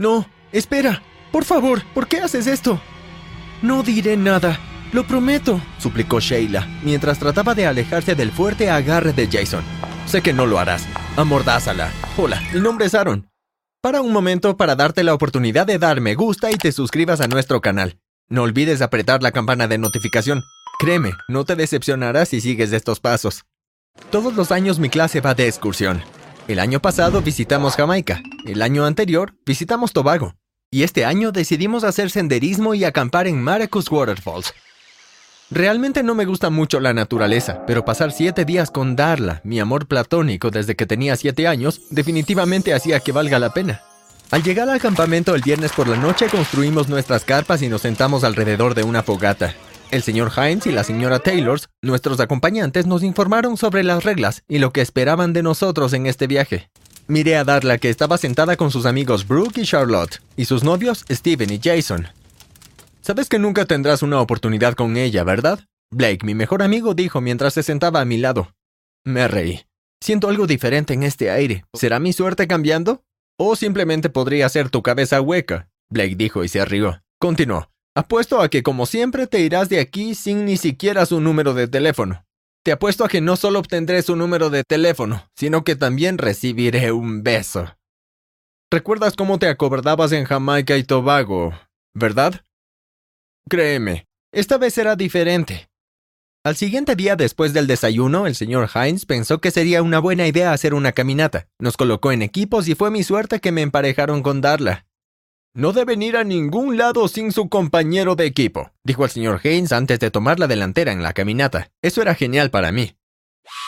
No, espera. Por favor, ¿por qué haces esto? No diré nada. Lo prometo, suplicó Sheila, mientras trataba de alejarse del fuerte agarre de Jason. Sé que no lo harás. Amordázala. Hola, mi nombre es Aaron. Para un momento para darte la oportunidad de dar me gusta y te suscribas a nuestro canal. No olvides apretar la campana de notificación. Créeme, no te decepcionarás si sigues estos pasos. Todos los años mi clase va de excursión. El año pasado visitamos Jamaica, el año anterior visitamos Tobago, y este año decidimos hacer senderismo y acampar en Maracus Waterfalls. Realmente no me gusta mucho la naturaleza, pero pasar siete días con Darla, mi amor platónico desde que tenía siete años, definitivamente hacía que valga la pena. Al llegar al campamento el viernes por la noche construimos nuestras carpas y nos sentamos alrededor de una fogata. El señor Hines y la señora Taylors, nuestros acompañantes, nos informaron sobre las reglas y lo que esperaban de nosotros en este viaje. Miré a Darla que estaba sentada con sus amigos Brooke y Charlotte, y sus novios Steven y Jason. Sabes que nunca tendrás una oportunidad con ella, ¿verdad? Blake, mi mejor amigo, dijo mientras se sentaba a mi lado. Me reí. Siento algo diferente en este aire. ¿Será mi suerte cambiando? ¿O simplemente podría ser tu cabeza hueca? Blake dijo y se rió. Continuó. Apuesto a que como siempre te irás de aquí sin ni siquiera su número de teléfono. Te apuesto a que no solo obtendré su número de teléfono, sino que también recibiré un beso. ¿Recuerdas cómo te acordabas en Jamaica y Tobago, verdad? Créeme, esta vez será diferente. Al siguiente día después del desayuno, el señor Hines pensó que sería una buena idea hacer una caminata. Nos colocó en equipos y fue mi suerte que me emparejaron con Darla. No deben ir a ningún lado sin su compañero de equipo, dijo el señor Haynes antes de tomar la delantera en la caminata. Eso era genial para mí.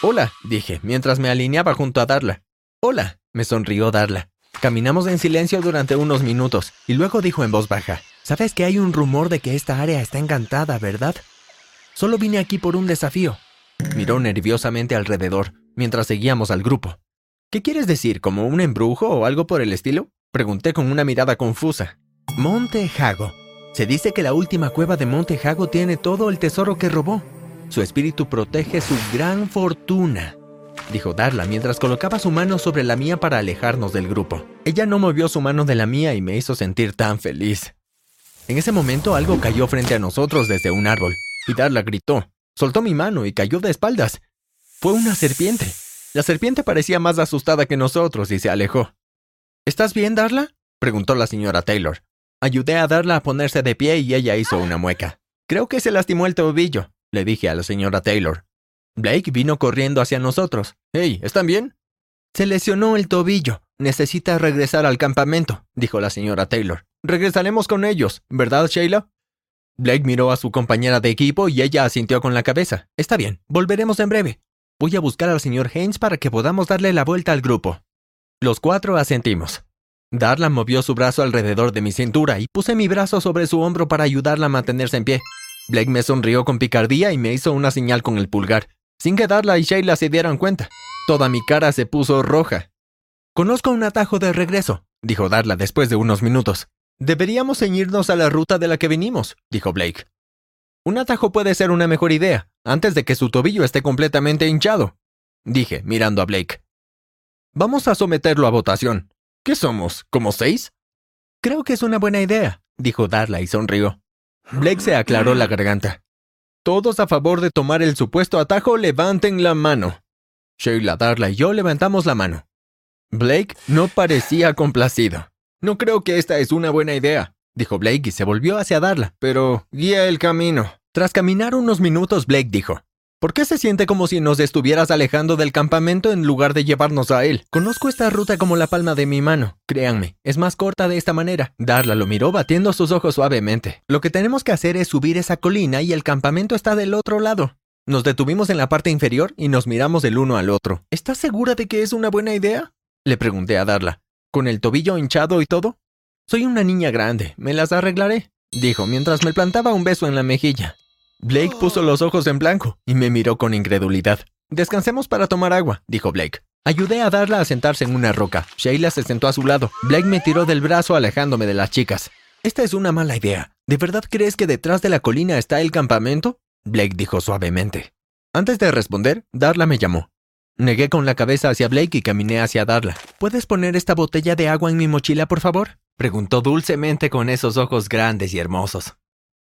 Hola, dije, mientras me alineaba junto a Darla. Hola, me sonrió Darla. Caminamos en silencio durante unos minutos y luego dijo en voz baja, ¿Sabes que hay un rumor de que esta área está encantada, verdad? Solo vine aquí por un desafío. Miró nerviosamente alrededor mientras seguíamos al grupo. ¿Qué quieres decir? ¿Como un embrujo o algo por el estilo? Pregunté con una mirada confusa. Monte Jago. Se dice que la última cueva de Monte Jago tiene todo el tesoro que robó. Su espíritu protege su gran fortuna, dijo Darla mientras colocaba su mano sobre la mía para alejarnos del grupo. Ella no movió su mano de la mía y me hizo sentir tan feliz. En ese momento algo cayó frente a nosotros desde un árbol, y Darla gritó. Soltó mi mano y cayó de espaldas. Fue una serpiente. La serpiente parecía más asustada que nosotros y se alejó. ¿Estás bien, Darla? preguntó la señora Taylor. Ayudé a Darla a ponerse de pie y ella hizo una mueca. Creo que se lastimó el tobillo, le dije a la señora Taylor. Blake vino corriendo hacia nosotros. Hey, ¿están bien? Se lesionó el tobillo. Necesita regresar al campamento, dijo la señora Taylor. Regresaremos con ellos, ¿verdad, Sheila? Blake miró a su compañera de equipo y ella asintió con la cabeza. Está bien, volveremos en breve. Voy a buscar al señor Haynes para que podamos darle la vuelta al grupo. Los cuatro asentimos. Darla movió su brazo alrededor de mi cintura y puse mi brazo sobre su hombro para ayudarla a mantenerse en pie. Blake me sonrió con picardía y me hizo una señal con el pulgar, sin que Darla y Sheila se dieran cuenta. Toda mi cara se puso roja. Conozco un atajo de regreso, dijo Darla después de unos minutos. Deberíamos ceñirnos a la ruta de la que vinimos, dijo Blake. Un atajo puede ser una mejor idea, antes de que su tobillo esté completamente hinchado, dije, mirando a Blake. Vamos a someterlo a votación. ¿Qué somos? ¿Como seis? Creo que es una buena idea, dijo Darla y sonrió. Blake se aclaró la garganta. Todos a favor de tomar el supuesto atajo, levanten la mano. Sheila, Darla y yo levantamos la mano. Blake no parecía complacido. No creo que esta es una buena idea, dijo Blake y se volvió hacia Darla, pero guía el camino. Tras caminar unos minutos, Blake dijo, ¿Por qué se siente como si nos estuvieras alejando del campamento en lugar de llevarnos a él? Conozco esta ruta como la palma de mi mano. Créanme, es más corta de esta manera. Darla lo miró batiendo sus ojos suavemente. Lo que tenemos que hacer es subir esa colina y el campamento está del otro lado. Nos detuvimos en la parte inferior y nos miramos el uno al otro. ¿Estás segura de que es una buena idea? Le pregunté a Darla. ¿Con el tobillo hinchado y todo? Soy una niña grande, me las arreglaré, dijo mientras me plantaba un beso en la mejilla. Blake puso los ojos en blanco y me miró con incredulidad. Descansemos para tomar agua, dijo Blake. Ayudé a darla a sentarse en una roca. Sheila se sentó a su lado. Blake me tiró del brazo alejándome de las chicas. Esta es una mala idea. ¿De verdad crees que detrás de la colina está el campamento? Blake dijo suavemente. Antes de responder, Darla me llamó. Negué con la cabeza hacia Blake y caminé hacia Darla. ¿Puedes poner esta botella de agua en mi mochila, por favor? Preguntó dulcemente con esos ojos grandes y hermosos.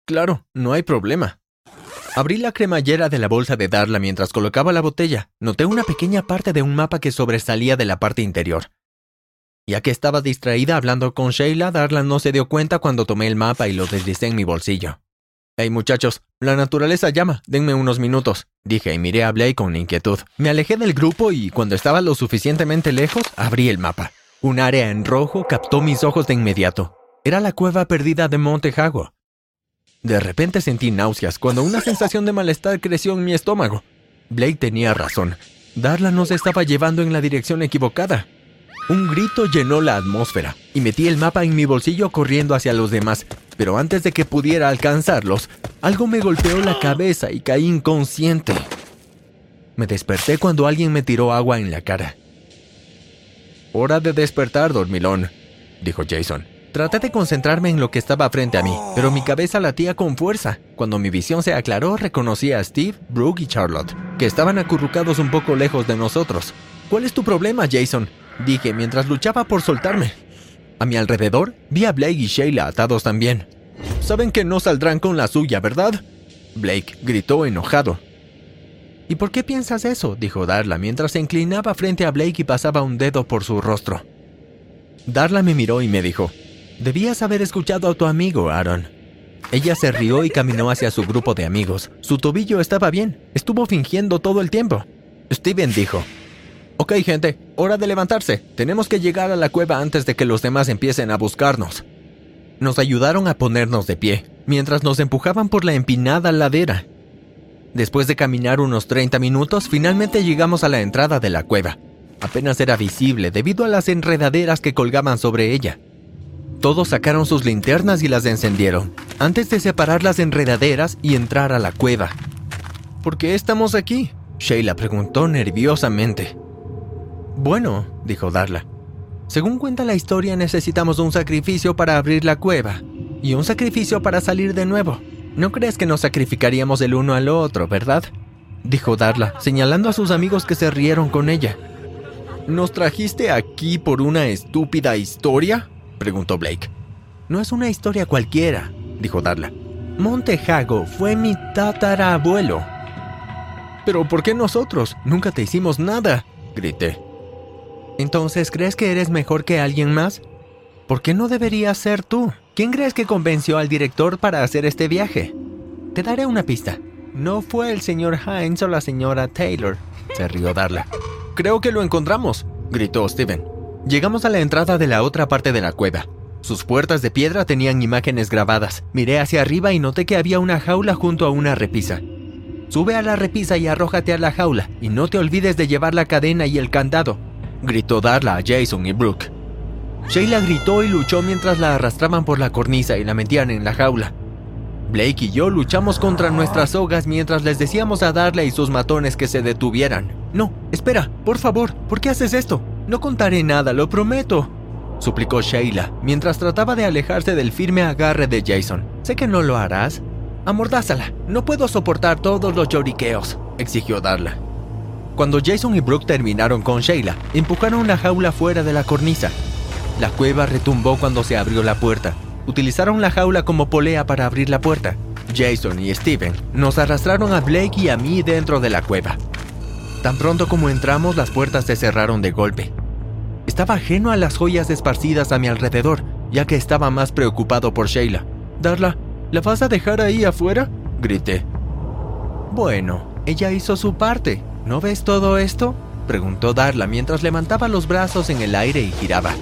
Claro, no hay problema. Abrí la cremallera de la bolsa de Darla mientras colocaba la botella. Noté una pequeña parte de un mapa que sobresalía de la parte interior. Ya que estaba distraída hablando con Sheila, Darla no se dio cuenta cuando tomé el mapa y lo deslicé en mi bolsillo. Hey muchachos, la naturaleza llama, denme unos minutos, dije y miré a Blake con inquietud. Me alejé del grupo y cuando estaba lo suficientemente lejos, abrí el mapa. Un área en rojo captó mis ojos de inmediato. Era la cueva perdida de Monte Jago. De repente sentí náuseas cuando una sensación de malestar creció en mi estómago. Blake tenía razón. Darla nos estaba llevando en la dirección equivocada. Un grito llenó la atmósfera y metí el mapa en mi bolsillo corriendo hacia los demás, pero antes de que pudiera alcanzarlos, algo me golpeó la cabeza y caí inconsciente. Me desperté cuando alguien me tiró agua en la cara. Hora de despertar, dormilón, dijo Jason. Traté de concentrarme en lo que estaba frente a mí, pero mi cabeza latía con fuerza. Cuando mi visión se aclaró, reconocí a Steve, Brooke y Charlotte, que estaban acurrucados un poco lejos de nosotros. ¿Cuál es tu problema, Jason? dije mientras luchaba por soltarme. A mi alrededor vi a Blake y Sheila atados también. Saben que no saldrán con la suya, ¿verdad? Blake gritó enojado. ¿Y por qué piensas eso? dijo Darla mientras se inclinaba frente a Blake y pasaba un dedo por su rostro. Darla me miró y me dijo, Debías haber escuchado a tu amigo, Aaron. Ella se rió y caminó hacia su grupo de amigos. Su tobillo estaba bien. Estuvo fingiendo todo el tiempo. Steven dijo, Ok, gente, hora de levantarse. Tenemos que llegar a la cueva antes de que los demás empiecen a buscarnos. Nos ayudaron a ponernos de pie, mientras nos empujaban por la empinada ladera. Después de caminar unos 30 minutos, finalmente llegamos a la entrada de la cueva. Apenas era visible debido a las enredaderas que colgaban sobre ella. Todos sacaron sus linternas y las encendieron, antes de separar las enredaderas y entrar a la cueva. ¿Por qué estamos aquí? Sheila preguntó nerviosamente. Bueno, dijo Darla. Según cuenta la historia, necesitamos un sacrificio para abrir la cueva y un sacrificio para salir de nuevo. ¿No crees que nos sacrificaríamos el uno al otro, verdad? dijo Darla, señalando a sus amigos que se rieron con ella. ¿Nos trajiste aquí por una estúpida historia? Preguntó Blake. No es una historia cualquiera, dijo Darla. Montejago fue mi tatarabuelo. Pero ¿por qué nosotros? Nunca te hicimos nada, grité. Entonces, ¿crees que eres mejor que alguien más? ¿Por qué no deberías ser tú? ¿Quién crees que convenció al director para hacer este viaje? Te daré una pista. No fue el señor Hines o la señora Taylor, se rió Darla. Creo que lo encontramos, gritó Steven. Llegamos a la entrada de la otra parte de la cueva. Sus puertas de piedra tenían imágenes grabadas. Miré hacia arriba y noté que había una jaula junto a una repisa. Sube a la repisa y arrójate a la jaula, y no te olvides de llevar la cadena y el candado gritó Darla a Jason y Brooke. Sheila gritó y luchó mientras la arrastraban por la cornisa y la metían en la jaula. Blake y yo luchamos contra nuestras sogas mientras les decíamos a Darla y sus matones que se detuvieran. No, espera, por favor, ¿por qué haces esto? No contaré nada, lo prometo, suplicó Sheila mientras trataba de alejarse del firme agarre de Jason. Sé que no lo harás. Amordázala, no puedo soportar todos los lloriqueos, exigió Darla. Cuando Jason y Brooke terminaron con Sheila, empujaron la jaula fuera de la cornisa. La cueva retumbó cuando se abrió la puerta. Utilizaron la jaula como polea para abrir la puerta. Jason y Steven nos arrastraron a Blake y a mí dentro de la cueva. Tan pronto como entramos, las puertas se cerraron de golpe. Estaba ajeno a las joyas esparcidas a mi alrededor, ya que estaba más preocupado por Sheila. Darla, ¿la vas a dejar ahí afuera? grité. Bueno, ella hizo su parte, ¿No ves todo esto? preguntó Darla mientras levantaba los brazos en el aire y giraba.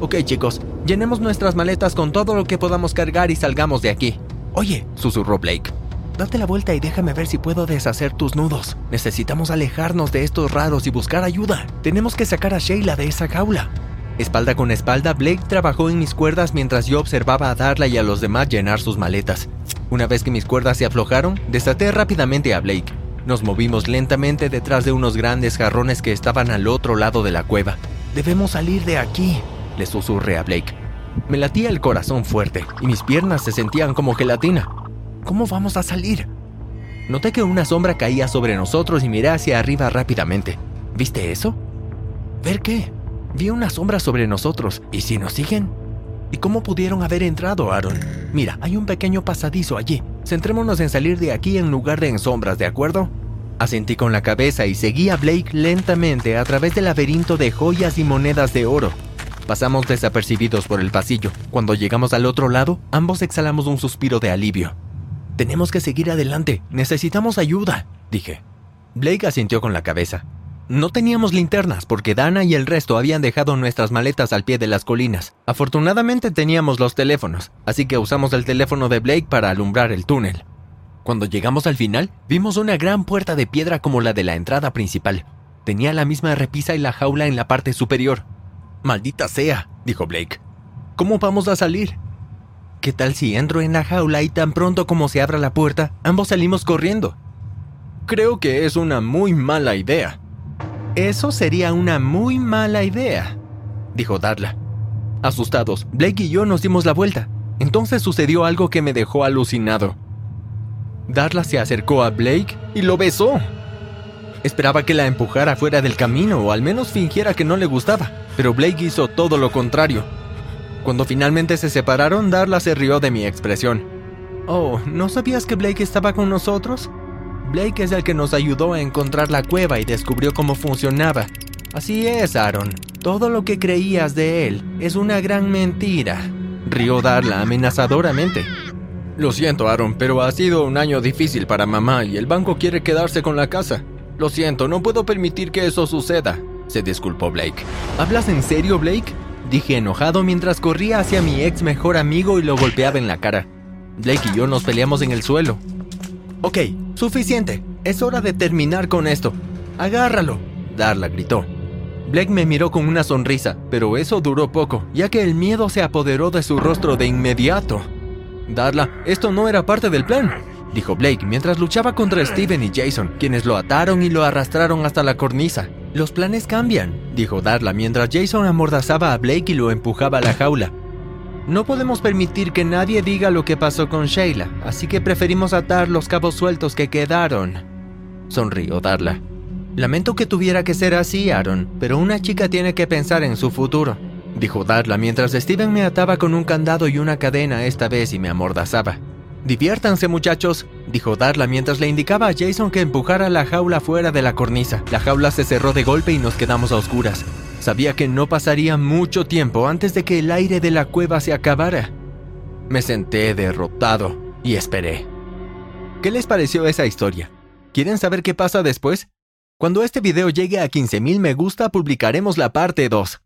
Ok chicos, llenemos nuestras maletas con todo lo que podamos cargar y salgamos de aquí. Oye, susurró Blake. Date la vuelta y déjame ver si puedo deshacer tus nudos. Necesitamos alejarnos de estos raros y buscar ayuda. Tenemos que sacar a Sheila de esa jaula. Espalda con espalda, Blake trabajó en mis cuerdas mientras yo observaba a Darla y a los demás llenar sus maletas. Una vez que mis cuerdas se aflojaron, desaté rápidamente a Blake. Nos movimos lentamente detrás de unos grandes jarrones que estaban al otro lado de la cueva. Debemos salir de aquí, le susurré a Blake. Me latía el corazón fuerte y mis piernas se sentían como gelatina. ¿Cómo vamos a salir? Noté que una sombra caía sobre nosotros y miré hacia arriba rápidamente. ¿Viste eso? ¿Ver qué? Vi una sombra sobre nosotros. ¿Y si nos siguen? ¿Y cómo pudieron haber entrado, Aaron? Mira, hay un pequeño pasadizo allí. Centrémonos en salir de aquí en lugar de en sombras, ¿de acuerdo? Asentí con la cabeza y seguí a Blake lentamente a través del laberinto de joyas y monedas de oro. Pasamos desapercibidos por el pasillo. Cuando llegamos al otro lado, ambos exhalamos un suspiro de alivio. Tenemos que seguir adelante. Necesitamos ayuda, dije. Blake asintió con la cabeza. No teníamos linternas porque Dana y el resto habían dejado nuestras maletas al pie de las colinas. Afortunadamente teníamos los teléfonos, así que usamos el teléfono de Blake para alumbrar el túnel. Cuando llegamos al final, vimos una gran puerta de piedra como la de la entrada principal. Tenía la misma repisa y la jaula en la parte superior. Maldita sea, dijo Blake. ¿Cómo vamos a salir? ¿Qué tal si entro en la jaula y tan pronto como se abra la puerta, ambos salimos corriendo? Creo que es una muy mala idea, eso sería una muy mala idea, dijo Darla. Asustados, Blake y yo nos dimos la vuelta. Entonces sucedió algo que me dejó alucinado. Darla se acercó a Blake y lo besó. Esperaba que la empujara fuera del camino o al menos fingiera que no le gustaba, pero Blake hizo todo lo contrario. Cuando finalmente se separaron, Darla se rió de mi expresión. Oh, ¿no sabías que Blake estaba con nosotros? Blake es el que nos ayudó a encontrar la cueva y descubrió cómo funcionaba. Así es, Aaron. Todo lo que creías de él es una gran mentira. Rió Darla amenazadoramente. Lo siento, Aaron, pero ha sido un año difícil para mamá y el banco quiere quedarse con la casa. Lo siento, no puedo permitir que eso suceda, se disculpó Blake. ¿Hablas en serio, Blake? Dije enojado mientras corría hacia mi ex mejor amigo y lo golpeaba en la cara. Blake y yo nos peleamos en el suelo. Ok, suficiente. Es hora de terminar con esto. Agárralo. Darla gritó. Blake me miró con una sonrisa, pero eso duró poco, ya que el miedo se apoderó de su rostro de inmediato. Darla, esto no era parte del plan, dijo Blake mientras luchaba contra Steven y Jason, quienes lo ataron y lo arrastraron hasta la cornisa. Los planes cambian, dijo Darla mientras Jason amordazaba a Blake y lo empujaba a la jaula. No podemos permitir que nadie diga lo que pasó con Sheila, así que preferimos atar los cabos sueltos que quedaron. Sonrió Darla. Lamento que tuviera que ser así, Aaron, pero una chica tiene que pensar en su futuro, dijo Darla mientras Steven me ataba con un candado y una cadena esta vez y me amordazaba. Diviértanse muchachos, dijo Darla mientras le indicaba a Jason que empujara la jaula fuera de la cornisa. La jaula se cerró de golpe y nos quedamos a oscuras. Sabía que no pasaría mucho tiempo antes de que el aire de la cueva se acabara. Me senté derrotado y esperé. ¿Qué les pareció esa historia? ¿Quieren saber qué pasa después? Cuando este video llegue a 15.000 me gusta, publicaremos la parte 2.